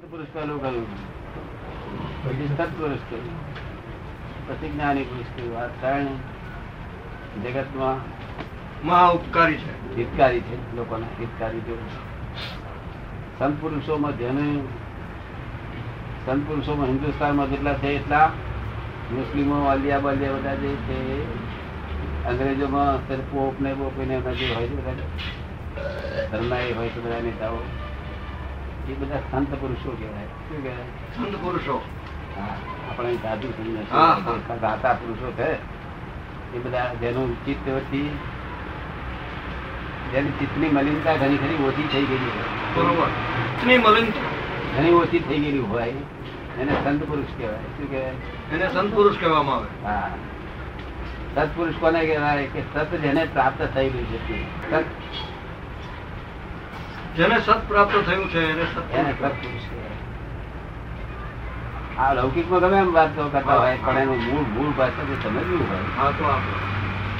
પુરુષ પહેલું કહ્યું પછી સત્પુરુષ કહ્યું પછી જ્ઞાની પુરુષ કહ્યું આ ત્રણ જગતમાં મહા ઉપકારી છે હિતકારી છે લોકોના હિતકારી જો સંત પુરુષોમાં જેને સંત પુરુષોમાં હિન્દુસ્તાનમાં જેટલા છે એટલા મુસ્લિમો વાલિયા બાલિયા બધા જે છે અંગ્રેજોમાં પોપ ને બોપ ને એમના જે હોય છે બધા ધર્મના એ હોય છે બધા નેતાઓ એ બધા સંત પુરુષો કહેવાય. શું કહેવાય? સંત પુરુષો. હા, આપણે સાધુ હા. ગાતા પુરુષો છે. એ બધા જેનું ચિત્ત વચ્ચે જેની ચિત્તની મલિનતા ઘણી ઘણી ઓછી થઈ ગયેલી હોય બરોબર. મલિનતા. ઘણી ઓછી થઈ ગયેલી હોય એને સંત પુરુષ કહેવાય. શું કહેવાય? એને સંત પુરુષ કહેવામાં આવે. હા. સત્પુરુષ કોને કહેવાય? કે સત જેને પ્રાપ્ત થયેલું છે. સત જેને સત પ્રાપ્ત થયું છે એને આ લૌકિકમાં ગમે એમ વાતો કરતા હોય પણ એનું મૂળ મૂળ ભાષા સમજવું હોય. હા તો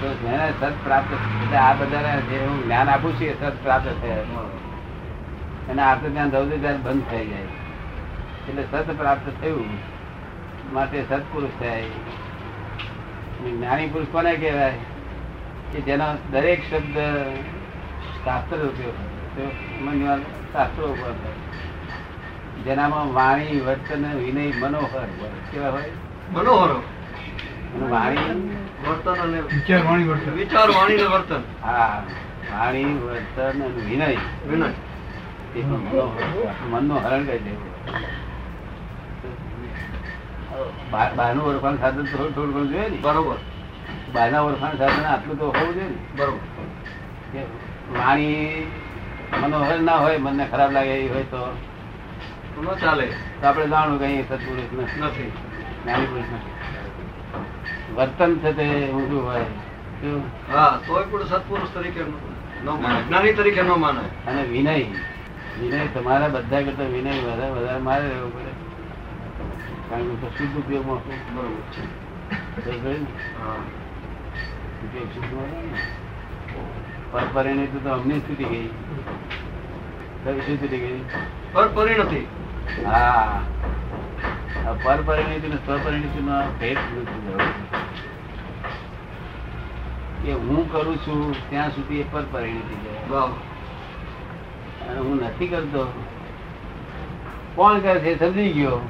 તો જેને સત પ્રાપ્ત એટલે આ બધાને જે હું જ્ઞાન આપું છું એ સત પ્રાપ્ત થયા અને આર્થ જ્ઞાન રૌદ્ર જ્ઞાન બંધ થઈ જાય. એટલે સત પ્રાપ્ત થયું માટે સત્પુરુષ થાય. જ્ઞાની પુરુષ કોને કહેવાય? કે જેનો દરેક શબ્દ શાસ્ત્ર ઉપયોગ મનવાર શાસ્ત્રો ઉપર હોય. જેનામાં વાણી વર્તન વિનય મનોહર હોય. કેવા હોય? મનોહર. અને વાણી? વર્તન અને વિચાર વાણી વર્તન. વિચાર વાણી ને વર્તન. હા વાણી વર્તન અને વિનય. વિનય. એ મનોહર મનનું હરણ કરી દેવું બહાર- બહારનું ઓળખાણ સાધન થોડું થોડું ઘણું જોઈએ ને. બરોબર. બહારના ઓળખાણ સાધન આટલું તો હોવું જોઈએ ને. બરોબર. વાણી મનોહર ના હોય મનને ખરાબ લાગે એ હોય તો. ન ચાલે. તો આપણે જાણવું કઈ સત્પુરુષ નથી. જ્ઞાની પુરુષ નથી. વર્તન છે તે ઊંધું હોય? હા તોય પણ સત્પુરુષ તરીકે ન માને. જ્ઞાની તરીકે ન માને. અને વિનય. વિનય તમારા બધા કરતા વિનય વધારે વધારે મારે રહેવું પડે. કારણ કે શુદ્ધ ઉપયોગમાં. બરોબર છે. ઉપયોગ ને. પરપરિણીત તો અમને છૂટી ગઈ. શું છૂટી ગઈ? પર પરિણતિ. હા. પરપરિણીતિ ને સ્વપરિણીતિ નો ભેદ કે હું કરું છું ત્યાં સુધી એ પરપરિણીતિ જાય અને હું નથી કરતો. કોણ કરે છે સમજી ગયો.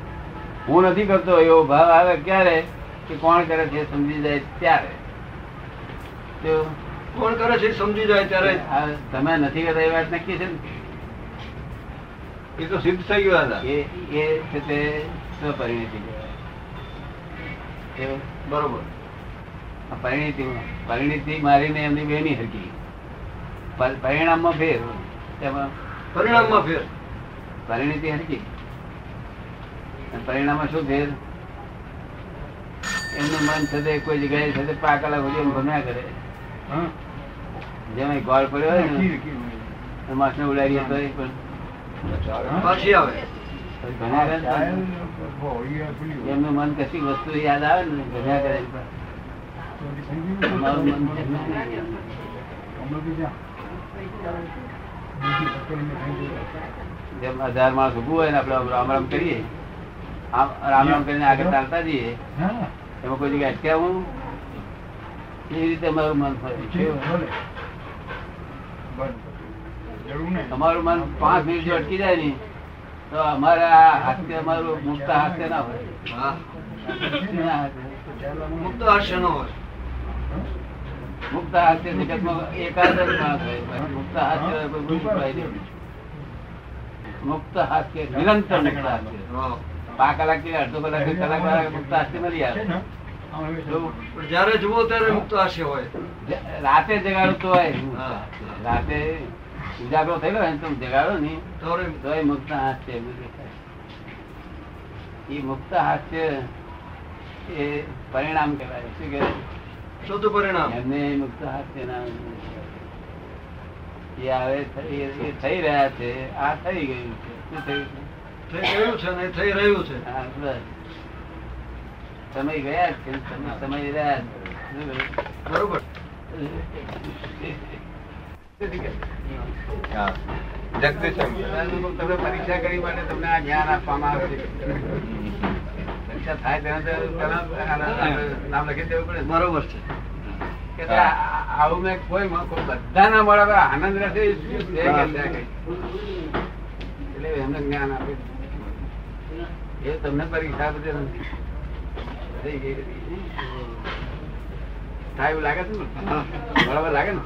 હું નથી કરતો એવો ભાવ આવે ક્યારે? કે કોણ કરે છે સમજી જાય ત્યારે. તો કોણ કરે છે સમજી જાય ત્યારે. તમે નથી કરતા એ વાત નક્કી છે ને? એ તો સિદ્ધ થઈ ગયા હતા. એ એ છે તે કેવું? બરોબર. આ પરિણીતિમાં પરિણીતિ મારીને એમની બેની હરકી પર- પરિણામમાં ફેર. એમાં પરિણામમાં ફેર. પરિણીતિ હરકી પરિણામમાં શું ફેર? એમનું મન થશે કોઈ જગ્યાએ છે પાક પાકલા હોય એમ ભમ્યા કરે. હા. જેમાં ગોળ પડ્યો હોય ને. માણસને ઉડાડીએ તો પણ. એમનું મન કશી વસ્તુ યાદ આવે ને ભમ્યા કરે. જેમ હજાર માણસ ઉભું હોય ને આપણે રામ રામ કરીએ. રામ રામ કરીને આગળ ચાલતા જઈએ. એમાં કોઈ જગ્યાએ અટક્યા હું એ રીતે અમારું મન થાય ઠીક, કેવું? ભલે. બસ. જરૂર નહીં. તમારું મન પાંચ મિનિટ જો અટકી જાય ને તો અમારા આ હાસ્ય અમારું મુક્ત હાથે ના હોય ના મુક્ત હશે નો હોય મુક્ત હાથે જગતમાં એકાદ જ માણસ હોય મુક્ત નહીં. મુક્ત હાથે નિરંતર મુક્ત હાથે. પાંચ કલાક કે અડધો કલાક કલાક મુક્ત હાથે મળી આવે ને? જ્યારે જુઓ ત્યારે મુક્ત હાસ્ય હોય. રાતે જગાડું તો. રાતે ઉજાગરો થયેલો હોય તમે જગાડો ને. તો એ મુક્ત હાસ્ય એ મુક્ત હાસ્ય એ પરિણામ કહેવાય. શું કહેવાય? શુદ્ધ પરિણામ. એમને મુક્ત હાસ્ય ના એ થઈ- એ થઈ રહ્યા છે. આ થઈ ગયું છે. શું થયું છે? થઈ ગયું છે ને થઈ રહ્યું છે. હા, બસ. સમય ગયા છે સમય રહ્યા? બરોબર. હા. પરીક્ષા કરી માટે તમને આ જ્ઞાન આપવામાં આવે છે. પરીક્ષા થાય તેના તો પહેલા આના નામ લખી દેવું પડે. બરોબર છે. આવું મેં કોઈ કોઈ બધાના મળે આનંદ રહેશે? એટલે એમને જ્ઞાન આપે. એ તમને પરીક્ષા બધી થઈ ગઈ. થાય એવું લાગે છે ને? બરાબર લાગે ને?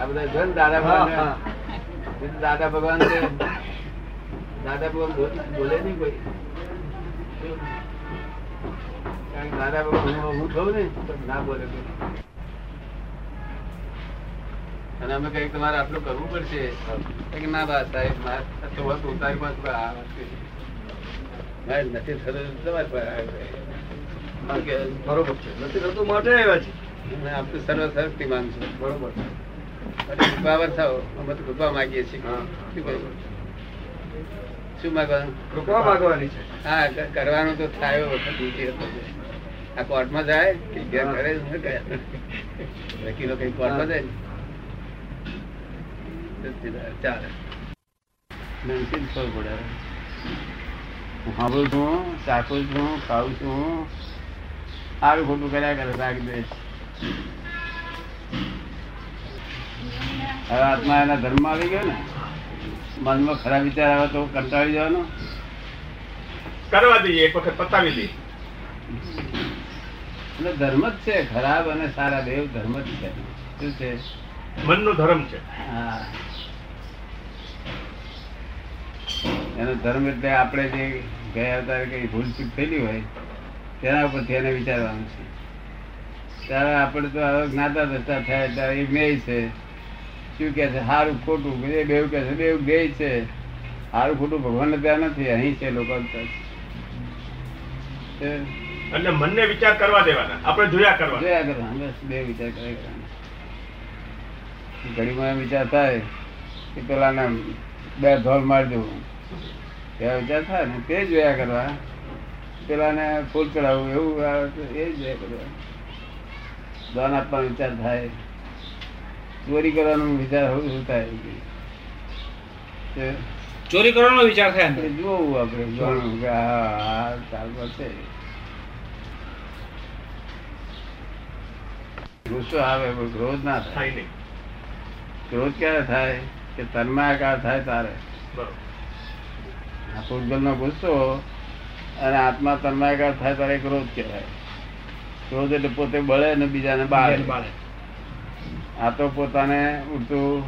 આ બધા જો દાદા ભગવાન દાદા ભગવાન દાદા ભગવાન બોલે નહીં કોઈ. દાદા ભગવાન હું- હું ને ના બોલે અને અમે કઈ તમારે આટલું કરવું પડશે. ના બા સાહેબ મારે હતું પાસે આ વાત. મારે નથી થતું તમારી બરોબર છે. નથી થતું માટે આવ્યા છે. આપ તો સર્વશક્તિમાન છો. બરોબર કૃપાવર થાઓ. અમે તો કૃપા માંગીએ છીએ. શું માંગવાનું? કૃપા માગવાની છે. હા કરવાનું તો થાય વખત બીજી વખત. આ કોર્ટમાં જાય કે ઘેર કરે વકીલો કઈ કોર્ટમાં જાય? ને ચાલે. નમકીન ફળ પડે. હું સાંભળું છું ચાખું છું ખાઉં છું. સારું ખોટું કર્યા કરે રાખી દઈશ હવે આત્મા એના ધર્મ આવી ગયો ને મનમાં ખરાબ વિચાર આવે તો કંટાળી જવાનો. કરવા દઈએ એક વખત પતાવી દઈએ. એટલે ધર્મ જ છે ખરાબ અને સારા દેવ ધર્મ જ છે. શું છે? મનનો ધર્મ છે. હા. એનો ધર્મ એટલે આપણે જે ગયા અવતારે કઈ ભૂલ ચૂક થયેલી હોય તેના ઉપરથી એને વિચારવાનું છે. ત્યારે આપણે તો જ્ઞાતા દ્રષ્ટા થયા ત્યારે એ મેય છે. શું કહે છે? સારું ખોટું. એ બેવું કહે છે બેવું જ્ઞેય છે. સારું ખોટું ભગવાન ત્યાં નથી અહીં છે લોકો એટલે મનને વિચાર કરવા દેવાના. આપણે જોયા કરવા. જોયા કરવાના બસ બે વિચાર કરે ઘડીમાં વિચાર થાય કે પેલાને બે ધોલ મારી દઉં એવા વિચાર થાય ને તે જોયા કરવા. પેલાને ફૂલ ચડાવવું એવું આવે એ જોયા કરવા. દાન આપવાનો વિચાર થાય. ચોરી કરવાનો વિચાર શું થાય. ચોરી કરવાનો વિચાર થાય જોવું આપણે જોવાનું કે હા ચાલવા છે. ગુસ્સો આવે પણ ક્રોધ ના થાય. થાય ક્રોધ ક્યારે થાય? કે તન્માકાર થાય તારે? બરોબર. આ પૂતગલનો ગુસ્સો અને આત્મા તન્માયકાર થાય ત્યારે ક્રોધ કહેવાય. ક્રોધ એટલે પોતે બળે અને બીજાને બાળે. આ તો પોતાને ઉડતું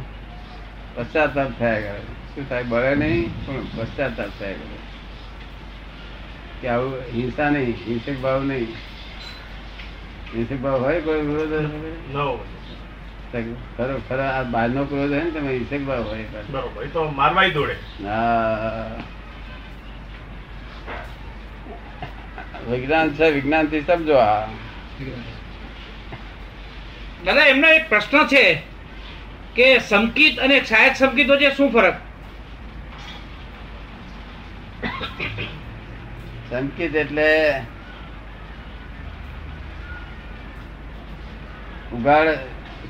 પશ્ચાતાપ થયા કરે. શું થાય? બળે નહીં પણ પશ્ચાતાપ થયા કરે. કે આવું હિંસા નહીં હિંસક ભાવ નહીં. હિંસક ભાવ હોય કોઈ વિરોધ? ખરો ખરા આ બહારનો ક્રોધ હોય ને તમે હિંસક ભાવ હોય. બરોબર. તો મારવાય દોડે. હા. વિજ્ઞાન છે વિજ્ઞાનથી સમજો આ. દાદા એમનો એક પ્રશ્ન છે કે સંકિત અને સહાયક સંકિતો છે શું ફરક? સંકિત એટલે ઉગાડ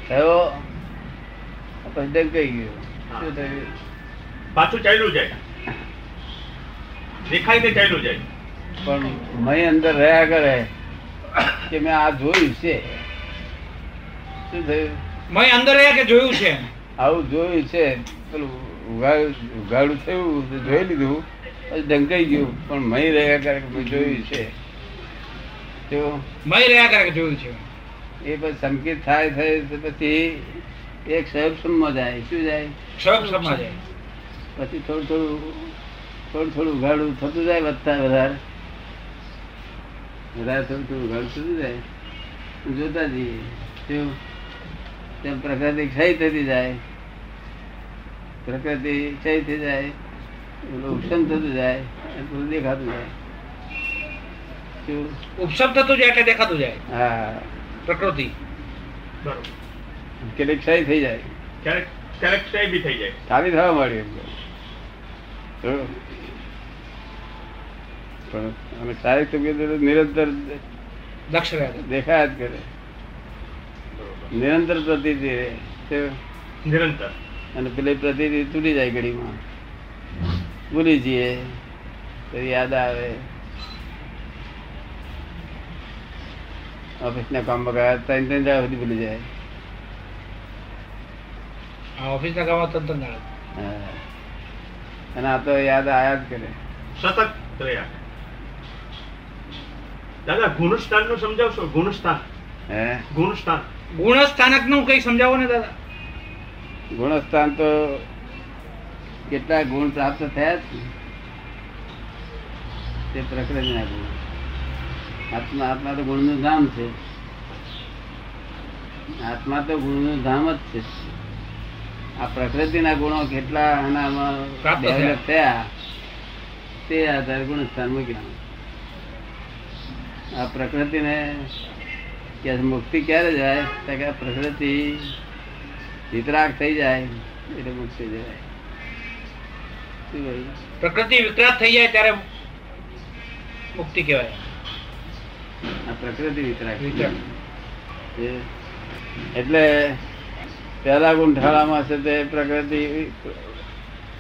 થયો પછી ડંકાઈ ગયો. શું થયું? પાછું ચાલ્યું જાય. દેખાય તે ચાલ્યું જાય. પણ મય અંદર રહ્યા કરે કે મેં આ જોયું છે. શું થયું? મય અંદર રહ્યા કે જોયું છે? આવું જોયું છે. પેલું ઉગાડું ઉગાડું થયું જોઈ લીધું. પછી ડંકાઈ ગયું. પણ મય રહ્યા કરે કે જોયું છે. તો મય રહ્યા કરે કે જોયું છે? એ પછી સંકેત થાય થાય તો પછી એક સંયક્ષમમાં જાય. શું જાય? સબ જાય. પછી થોડું થોડું થોડું થોડું ઉઘાડું થતું જાય વધતા વધારે. વધારે થોડું થોડું ઉઘાડું થતું જાય. જોતા જઈએ. શું? તેમ પ્રકૃતિ ક્ષય થતી જાય. પ્રકૃતિ ક્ષય થઈ જાય. ઉપશમ થતું જાય બધું દેખાતું જાય. ઉપશમ થતું જાય એટલે દેખાતું જાય. હા. પ્રકૃતિ. બરોબર. કેટલીક ક્ષય થઈ જાય. ક્યારેક ક્યારેક ક્ષય બી થઈ જાય. ખાલી થવા માંડી એમ તો. પણ અમે શારીરિક તબિયત નિરંતર દક્ષ દેખાયા જ કરે. નિરંતર પ્રતિ નિરંતર. અને પેલી પ્રતિથી તૂટી જાય ઘડીમાં. ભૂલી જઈએ. તો યાદ આવે. ઓફિસના કામમાં બગાડ. ત્રણ ત્રણ દાડા સુધી ભૂલી જાય. આ ઓફિસના કામમાં તંત્ર ત્રણ હા. અને આ તો યાદ આયા જ કરે. સતત રહ્યા દાદા ગુણસ્થાનનું સમજાવશો? ગુણસ્થાન. હે? ગુણસ્થાન. ગુણસ્થાનકનું કઈ સમજાવો ને દાદા. ગુણસ્થાન તો કેટલા ગુણ પ્રાપ્ત થયા છે તે પ્રકૃતિના ગુણ. આત્મા આત્મા તો ગુણનું ધામ છે. આત્મા તો ગુણનું ધામ જ છે. આ પ્રકૃતિના ગુણો કેટલા આનામાં ડેવલપ થયા તે આધારે ગુણસ્થાન મૂક્યા. આ પ્રકૃતિને કે મુક્તિ ક્યારે જાય? તો કે પ્રકૃતિ વિતરાગ થઈ જાય એટલે મુક્તિ જાય. પ્રકૃતિ વિકરાત થઈ જાય ત્યારે મુક્તિ કહેવાય. આ પ્રકૃતિ વિતરાગ એટલે પહેલા ગુંઠાળામાં છે તે પ્રકૃતિ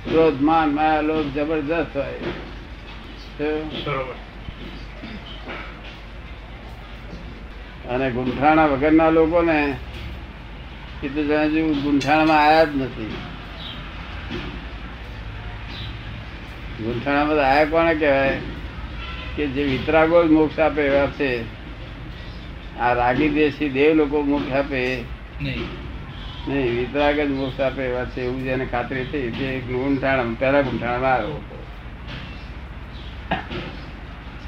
ક્રોધ માન માયા લોભ જબરજસ્ત હોય? બરોબર. અને ગુંઠાણા વગરના લોકોને એ તો જાણે જેવું ગુંઠાણામાં આવ્યા જ નથી. ગુંઠાણામાં આવ્યા કોને કહેવાય? કે જે વિતરાગો જ મોક્ષ આપે એવા છે. આ રાગી દેશી દેવ લોકો મોક્ષ આપે. નહીં. વિતરાગ જ મોક્ષ આપે એવા છે. એવું જેને ખાતરી થઈ તે ગુંઠાણા પહેલા ગુંઠાણામાં આવ્યો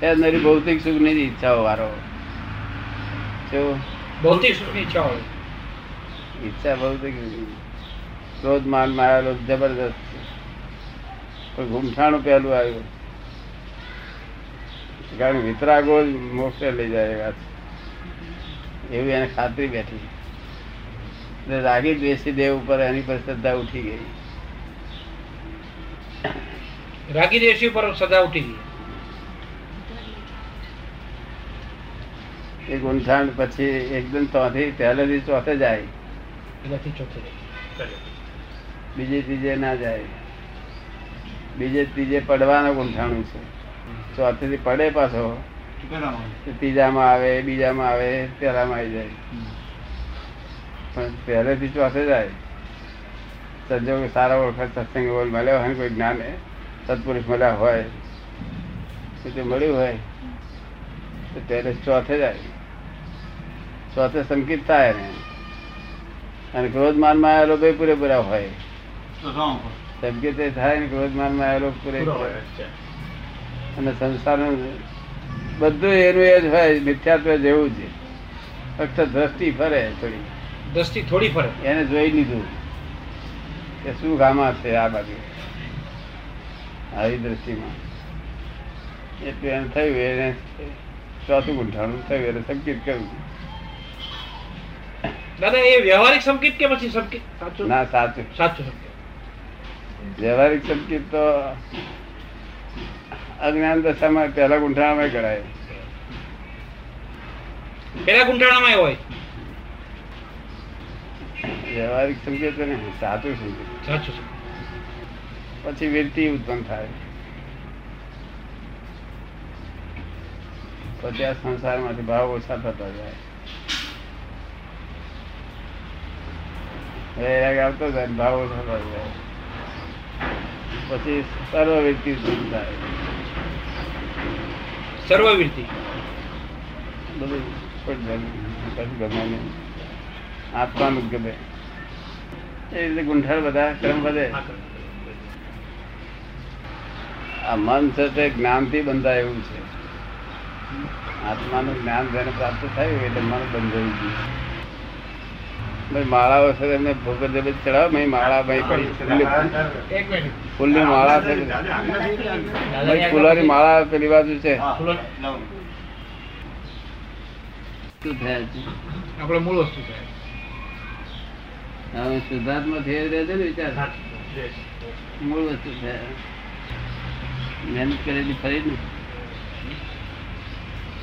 છે જ નરી ભૌતિક સુખની ઈચ્છાઓ વાળો. ભૌતિક સુખની ઈચ્છા હોય ઈચ્છા ભૌતિક ક્રોધ માન માયા લોભ જબરદસ્ત. છે. ગુંઠાણું પહેલું આવ્યું. કારણ કે વિતરાગો જ મોક્ષે લઈ જાય એવા એવી એને ખાતરી બેઠી. રાગી દ્વેષી દેવ ઉપર એની પર શ્રદ્ધા ઉઠી ગઈ. રાગી દેશી પર શ્રદ્ધા ઉઠી ગઈ. એ ગુંઠાણ પછી એકદમ ચોથી પહેલેથી ચોથે જાય. બીજે ત્રીજે ના જાય. બીજે ત્રીજે પડવાનું ગુંઠાણું છે. ચોથેથી પડે પાછો. ત્રીજામાં આવે બીજામાં આવે પહેલામાં આવી જાય. પણ પહેલેથી ચોથે જાય. સંજોગ સારા ઓળખાણ સત્સંગ બોલ મળ્યો હોય કોઈ જ્ઞાન? સત્પુરુષ મળ્યા હોય. તો તે મળ્યું હોય. તો પહેલે ચોથે જાય. ચોથે સંકિત થાય ને. અને ક્રોધ માનમાં આવેલો બે પૂરેપૂરા હોય? સંકેત થાય ને ક્રોધ માનમાં આવેલો પૂરેપૂરા અને સંસારનું બધું એનું એ જ હોય મિથ્યાત્વ જેવું છે ફક્ત દ્રષ્ટિ ફરે થોડી. દ્રષ્ટિ થોડી ફરે. એને જોઈ લીધું કે શું ગામા છે આ બાજુ. આવી દ્રષ્ટિમાં. એટલું એને થયું એને ચોથું ગુંઠાણું થયું એને સંકેત કર્યું. દાદા એ વ્યવહારિક સંકેત કે પછી સંકેત? સાચું? ના સાચું. સાચું સંકેત. વ્યવહારિક સંકેત તો અજ્ઞાન દશામાં પહેલા ગુંઠાણામાં કરાય. પેલા ગુંઠાણામાં હોય. વ્યવહારિક સંકેત ને સાચું સંકેત. સાચું પછી વૃત્તિ ઉત્પન્ન થાય. પછી આ સંસારમાંથી ભાવ ઓછા થતા જાય. વૈરાગ આવતો જાય ભાવો ભાવ જાય પછી સર્વ વૃત્તિ ઉત્પન્ન થાય સર્વવૃત્તિ બધું પણ ગમે નહીં આત્માનું ગમે. એ રીતે ગુંઠાળ બધા ક્રમ વધે આ મન છે તે જ્ઞાનથી બંધાય એવું છે. આત્માનું જ્ઞાન જેને પ્રાપ્ત થયું એટલે મન બંધાઈ ગયું માળાઓ છે એમને ભોગર જબે ચડાવો. ભાઈ માળા ભાઈ પડી ફૂલની એક મિનિટ. ફૂલની માળા છે. ભાઈ ફૂલોની માળા પેલી બાજુ છે. આપણે મૂળ વસ્તુ હવે શુદ્ધાત્મા થઈ રહે છે ને વિચાર? મૂળ વસ્તુ છે. મહેનત કરેલી ફરી ને.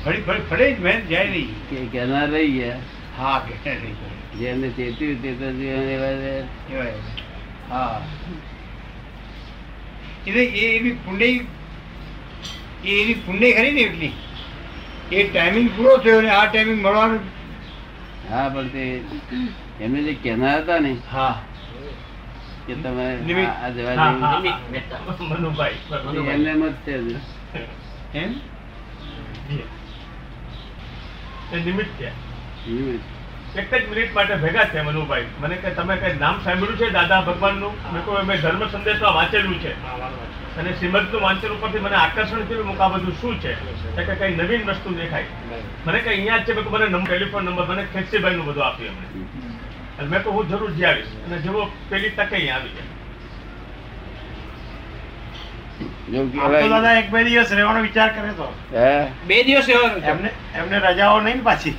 ફરી ફરી ફરી જ મહેનત જાય નહીં. કે કહેનાર રહી ગયા. હા કે. જેમને ચેત્યું તે તો જીવન એવા. હા. એટલે એ એવી પુણ્ય એ એવી પુણ્ય ખરી ને એટલી? એ ટાઈમિંગ પૂરો થયો ને આ ટાઈમિંગ મળવાનું? હા પણ તે એમને જે કહેનાર હતા ને હા. કે તમે આ- જવા. મનુભાઈ. એમને એમ જ છે એમ? નિમિત્ત નિમિત્ત. એક જ મિનિટ માટે ભેગા થયા મનુભાઈ. મને કે તમે કઈ નામ સાંભળ્યું છે દાદા ભગવાનનું? મેં કહ્યું મેં ધર્મ સંદેશમાં વાંચેલું છે. અને શ્રીમદનું વાંચન ઉપરથી મને આકર્ષણ થયું મુકા બધું શું છે? કે કઈ નવીન વસ્તુ દેખાય. મને કઈ અહીંયા જ છે મેં મને નંબર ટેલિફોન નંબર મને ખેતસીભાઈ નું બધું આપ્યું એમણે અને મેં તો હું જરૂર જઈ આવીશ. અને જેવો પેલી તકે અહીંયા આવી ગયા. જો આમ તો કહેવાય દાદા એક બે દિવસ રહેવાનો વિચાર કરે તો. બે દિવસ એમને એમને રજાઓ નહીં પાછી.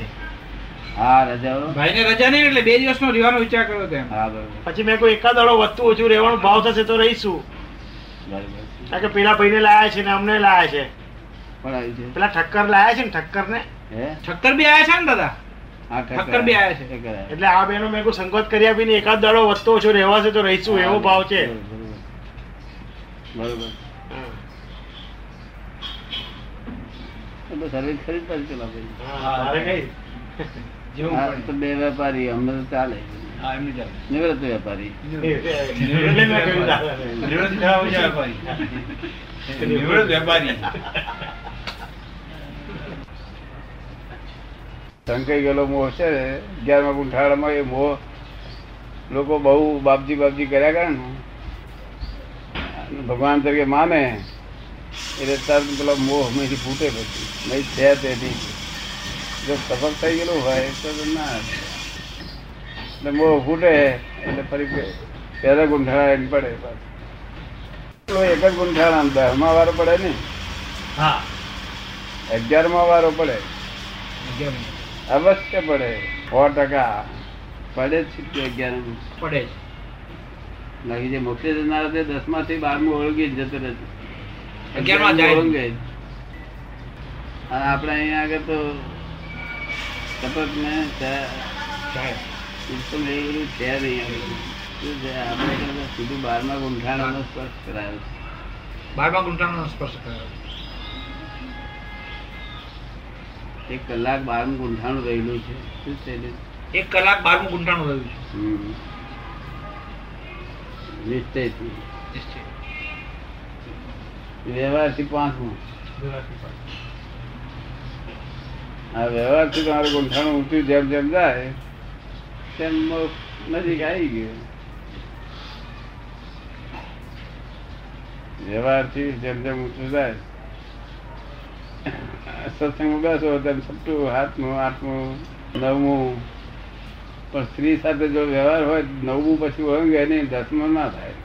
હા રજા ભાઈને રજા નહીં એટલે બે દિવસનો રહેવાનો વિચાર કર્યો હા બરોબર. પછી મેં કોઈ એકાદ દાડો વધતું ઓછું રહેવાનો ભાવ થશે તો રહીશું. બરોબર કારણ કે પેલા ભાઈને લાયા છે ને અમને લાયા છે. પણ પેલા ઠક્કર લાયા છે ને ઠક્કર ને હે? ઠક્કર બી આયા છે ને દાદા? હા ઠક્કર બી આવ્યા છે. એટલે આ બેનો મેં કોઈ સંકોચ કરી આપીને એકાદ દાડો વધતો ઓછો રહેવાશે તો રહીશું એવો ભાવ છે. બરોબર. સર્વિસ ખરી જ પેલા ભાઈ. તો બે વેપારી અમને તો ચાલે. નિવૃત્ત વેપારી. સંકાઈ ગયેલો મોહ છે ને અગિયારમાં ગુંઠાળામાં એ મોહ લોકો બહુ બાપજી બાપજી કર્યા કરે ને. ભગવાન તરીકે માને એટલે તરત પેલો મોહ મેથી ફૂટે પછી. નહીં છે તેથી. જો સફળ થઈ ગયેલું હોય તો ના એટલે મોહ ફૂટે એટલે ફરી પહેલા ગુંઠાળા એમ પડે પાછું. એક જ ગુંઠાળા દસમા વારો પડે ને? હા. અગિયારમા વારો પડે. અવશ્ય પડે. સો ટકા. પડે જ છે અગિયાર પડે જ. બાકી જે મોકલી જનારા તે દસમા થી બારમું ઓળંગી જતો રહે અગિયારમાં જાય આપણે અહીંયા આગળ તો સતત ને જાય. ઉત્તમ એવું બધું છે નહીં શું છે? આપણે તો સીધું બારમા ગુંઠાણાનો સ્પર્શ કરાયો છે. બારમા ગુંઠાનો સ્પર્શ કરાયો એક કલાક બારમું ગુંઠાણું રહેલું છે શું છે એક કલાક બારમું ગુંઠાણું રહ્યું છે. નિશ્ચયથી નિશ્ચય. વ્યવહારથી પાંચમું આ વ્યવહારથી તમારું ગુંઠાણું ઊંચું જેમ જેમ જાય, તેમ નજીક આવી ગયું. વ્યવહારથી જેમ જેમ ઊંચું જાય, સત્સંગમાં બેસો તેમ સપટું હાથમું આઠમું, નવમું. પણ સ્ત્રી સાથે જો વ્યવહાર હોય, નવમું પછી ઓળંગે નહીં દસમું ના થાય.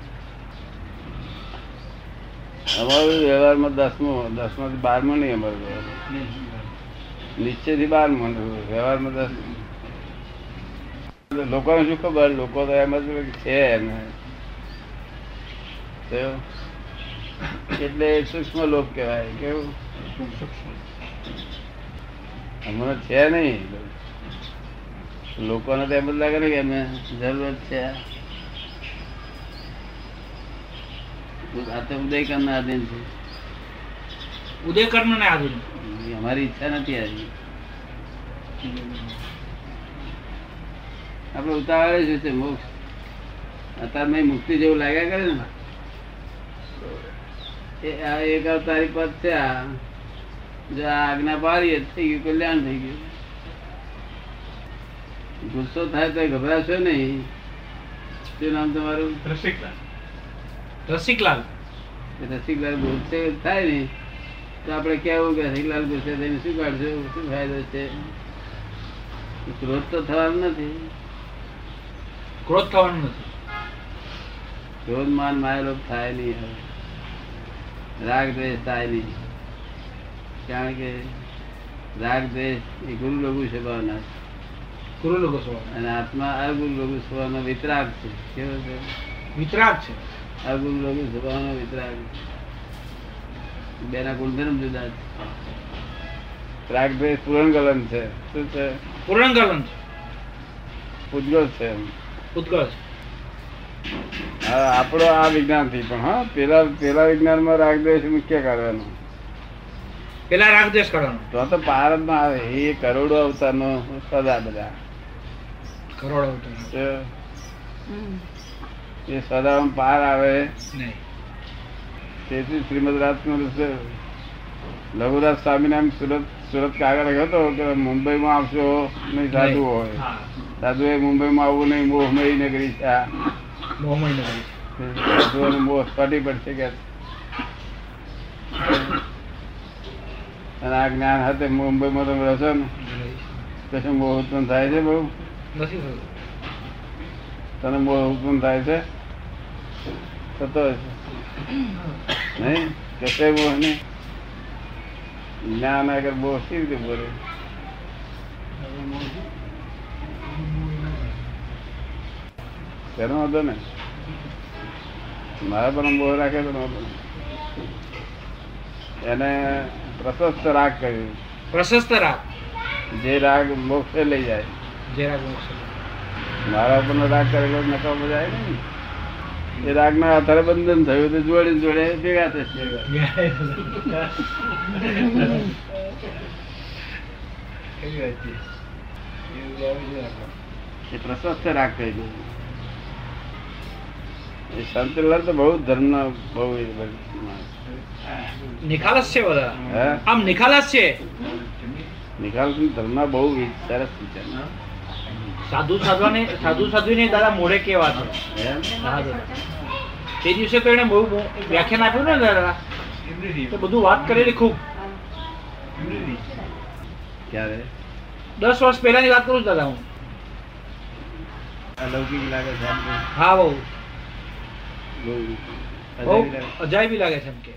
અમારું વ્યવહારમાં દસમું, દસમાંથી બારમું નહીં અમારું વ્યવહાર. નિશ્ચયથી બારમું વ્યવહારમાં દસ લોકોને શું ખબર? લોકો તો એમ જ છે એટલે સૂક્ષ્મ લોક કહેવાય, કેવું? હમણાં છે નહીં. લોકોને તો એમ જ લાગે ને કે એમને જરૂરત છે. આ તો ઉદય કરના આધીન છે ઉદય કર્મ ને આધુનિક અમારી ઈચ્છા નથી આવી. આપણે ઉતાવળે જ છે મોક્ષ અત્યારમાં મુક્તિ જેવું લાગ્યા કરે ને. એ આ એક અવતારી પદ છે આ. જો આ આજ્ઞા પાડીએ થઈ ગયું કલ્યાણ થઈ ગયું. ગુસ્સો થાય તો ગભરાશો નહીં. શું નામ તમારું? રસિકલાલ. રસિકલાલ. રસિકલાલ ગુસ્સે થાય ને. તો આપણે કેવું કે હરિલાલ ગુસ્સે થઈને શું કાઢશો? શું ફાયદો છે? ક્રોધ તો થવાનું નથી. ક્રોધ થવાનું નથી. ક્રોધ માન માયેલો થાય નહીં હવે. રાગ દ્વેષ થાય નહીં. કારણ કે રાગ દ્વેષ એ ગુરુ લઘુ સ્વભાવના છે. ગુરુ લઘુ સ્વભાવ અને આત્મા અગુરુ લઘુ સ્વભાવનો વિતરાગ છે. કેવો છે? વિતરાગ છે. અગુરુ લઘુ સ્વભાવનો વિતરાગ બેના ગુણધર્મ જુદા છે. રાગ દ્વેષ પૂરણગલન છે. શું છે? પૂર્ણગલન છે. ઉદ્ગલ છે ઉદ્ગલ છે. હા, આપણો આ વિજ્ઞાનથી પણ હા પેલા પેલા વિજ્ઞાનમાં રાગદ્વેષ મુખ્ય કરવાનો પેલા રાગદ્વેષ કરવાનો તો તો પારમાં આવે. એ કરોડો અવતાર નો સદા બધા. કરોડો અવતાર. એ સદા પાર આવે. નહીં. તેથી શ્રીમદ રાજકુમાર લઘુરાજ સ્વામી નામ સુરત સુરત કાગળ હતો કે મુંબઈમાં આવશો નહીં સાધુ હોય. સાધુ એ મુંબઈમાં આવવું નહીં મોહમય નગરી છે. મોહ પડશે કે. અને આ જ્ઞાન હાથે મુંબઈમાં તમે રહો છો ને મોહ ઉત્પન્ન થાય છે બહુ? તને મોહ ઉત્પન્ન થાય છે? થતો હશે. નહીં? કશે મોહ નહીં જ્ઞાન આગળ મોહ કેવી રીતે બોલે? તેનો હતો ને? મારા પણ મોહ રાખે તો નહોતો એને પ્રશસ્ત રાગ કહ્યું. પ્રશસ્ત રાગ? જે રાગ મોક્ષે લઈ જાય. જે રાગ મોક્ષે મારા ઉપરનો રાગ કરેલો નકામો જાય ને? એ રાગના આધારે બંધન થયું તો જોડે જોડે ભેગા થશે. એ પ્રશસ્ત રાગ કહેલું એ સંતલાલ તો બહુ ધર્મ બહુ નિખાલસ છે બધા. આમ નિખાલસ છે. નિખાલસ ધર્મ બહુ સરસ વિચાર. સાધુ સાધવાને સાધુ સાધુને દાદા મોઢે કેવા છે એમ? તે દિવસે તો એને બહુ વ્યાખ્યાન આપ્યું ને દાદા. તો બધું વાત કરેલી ખૂબ. ક્યારે? દસ વર્ષ પહેલાની વાત કરું છું દાદા હું. અલૌકિક લાગે છે હા બહુ. બહુ અજાયબી લાગે છે એમ કે.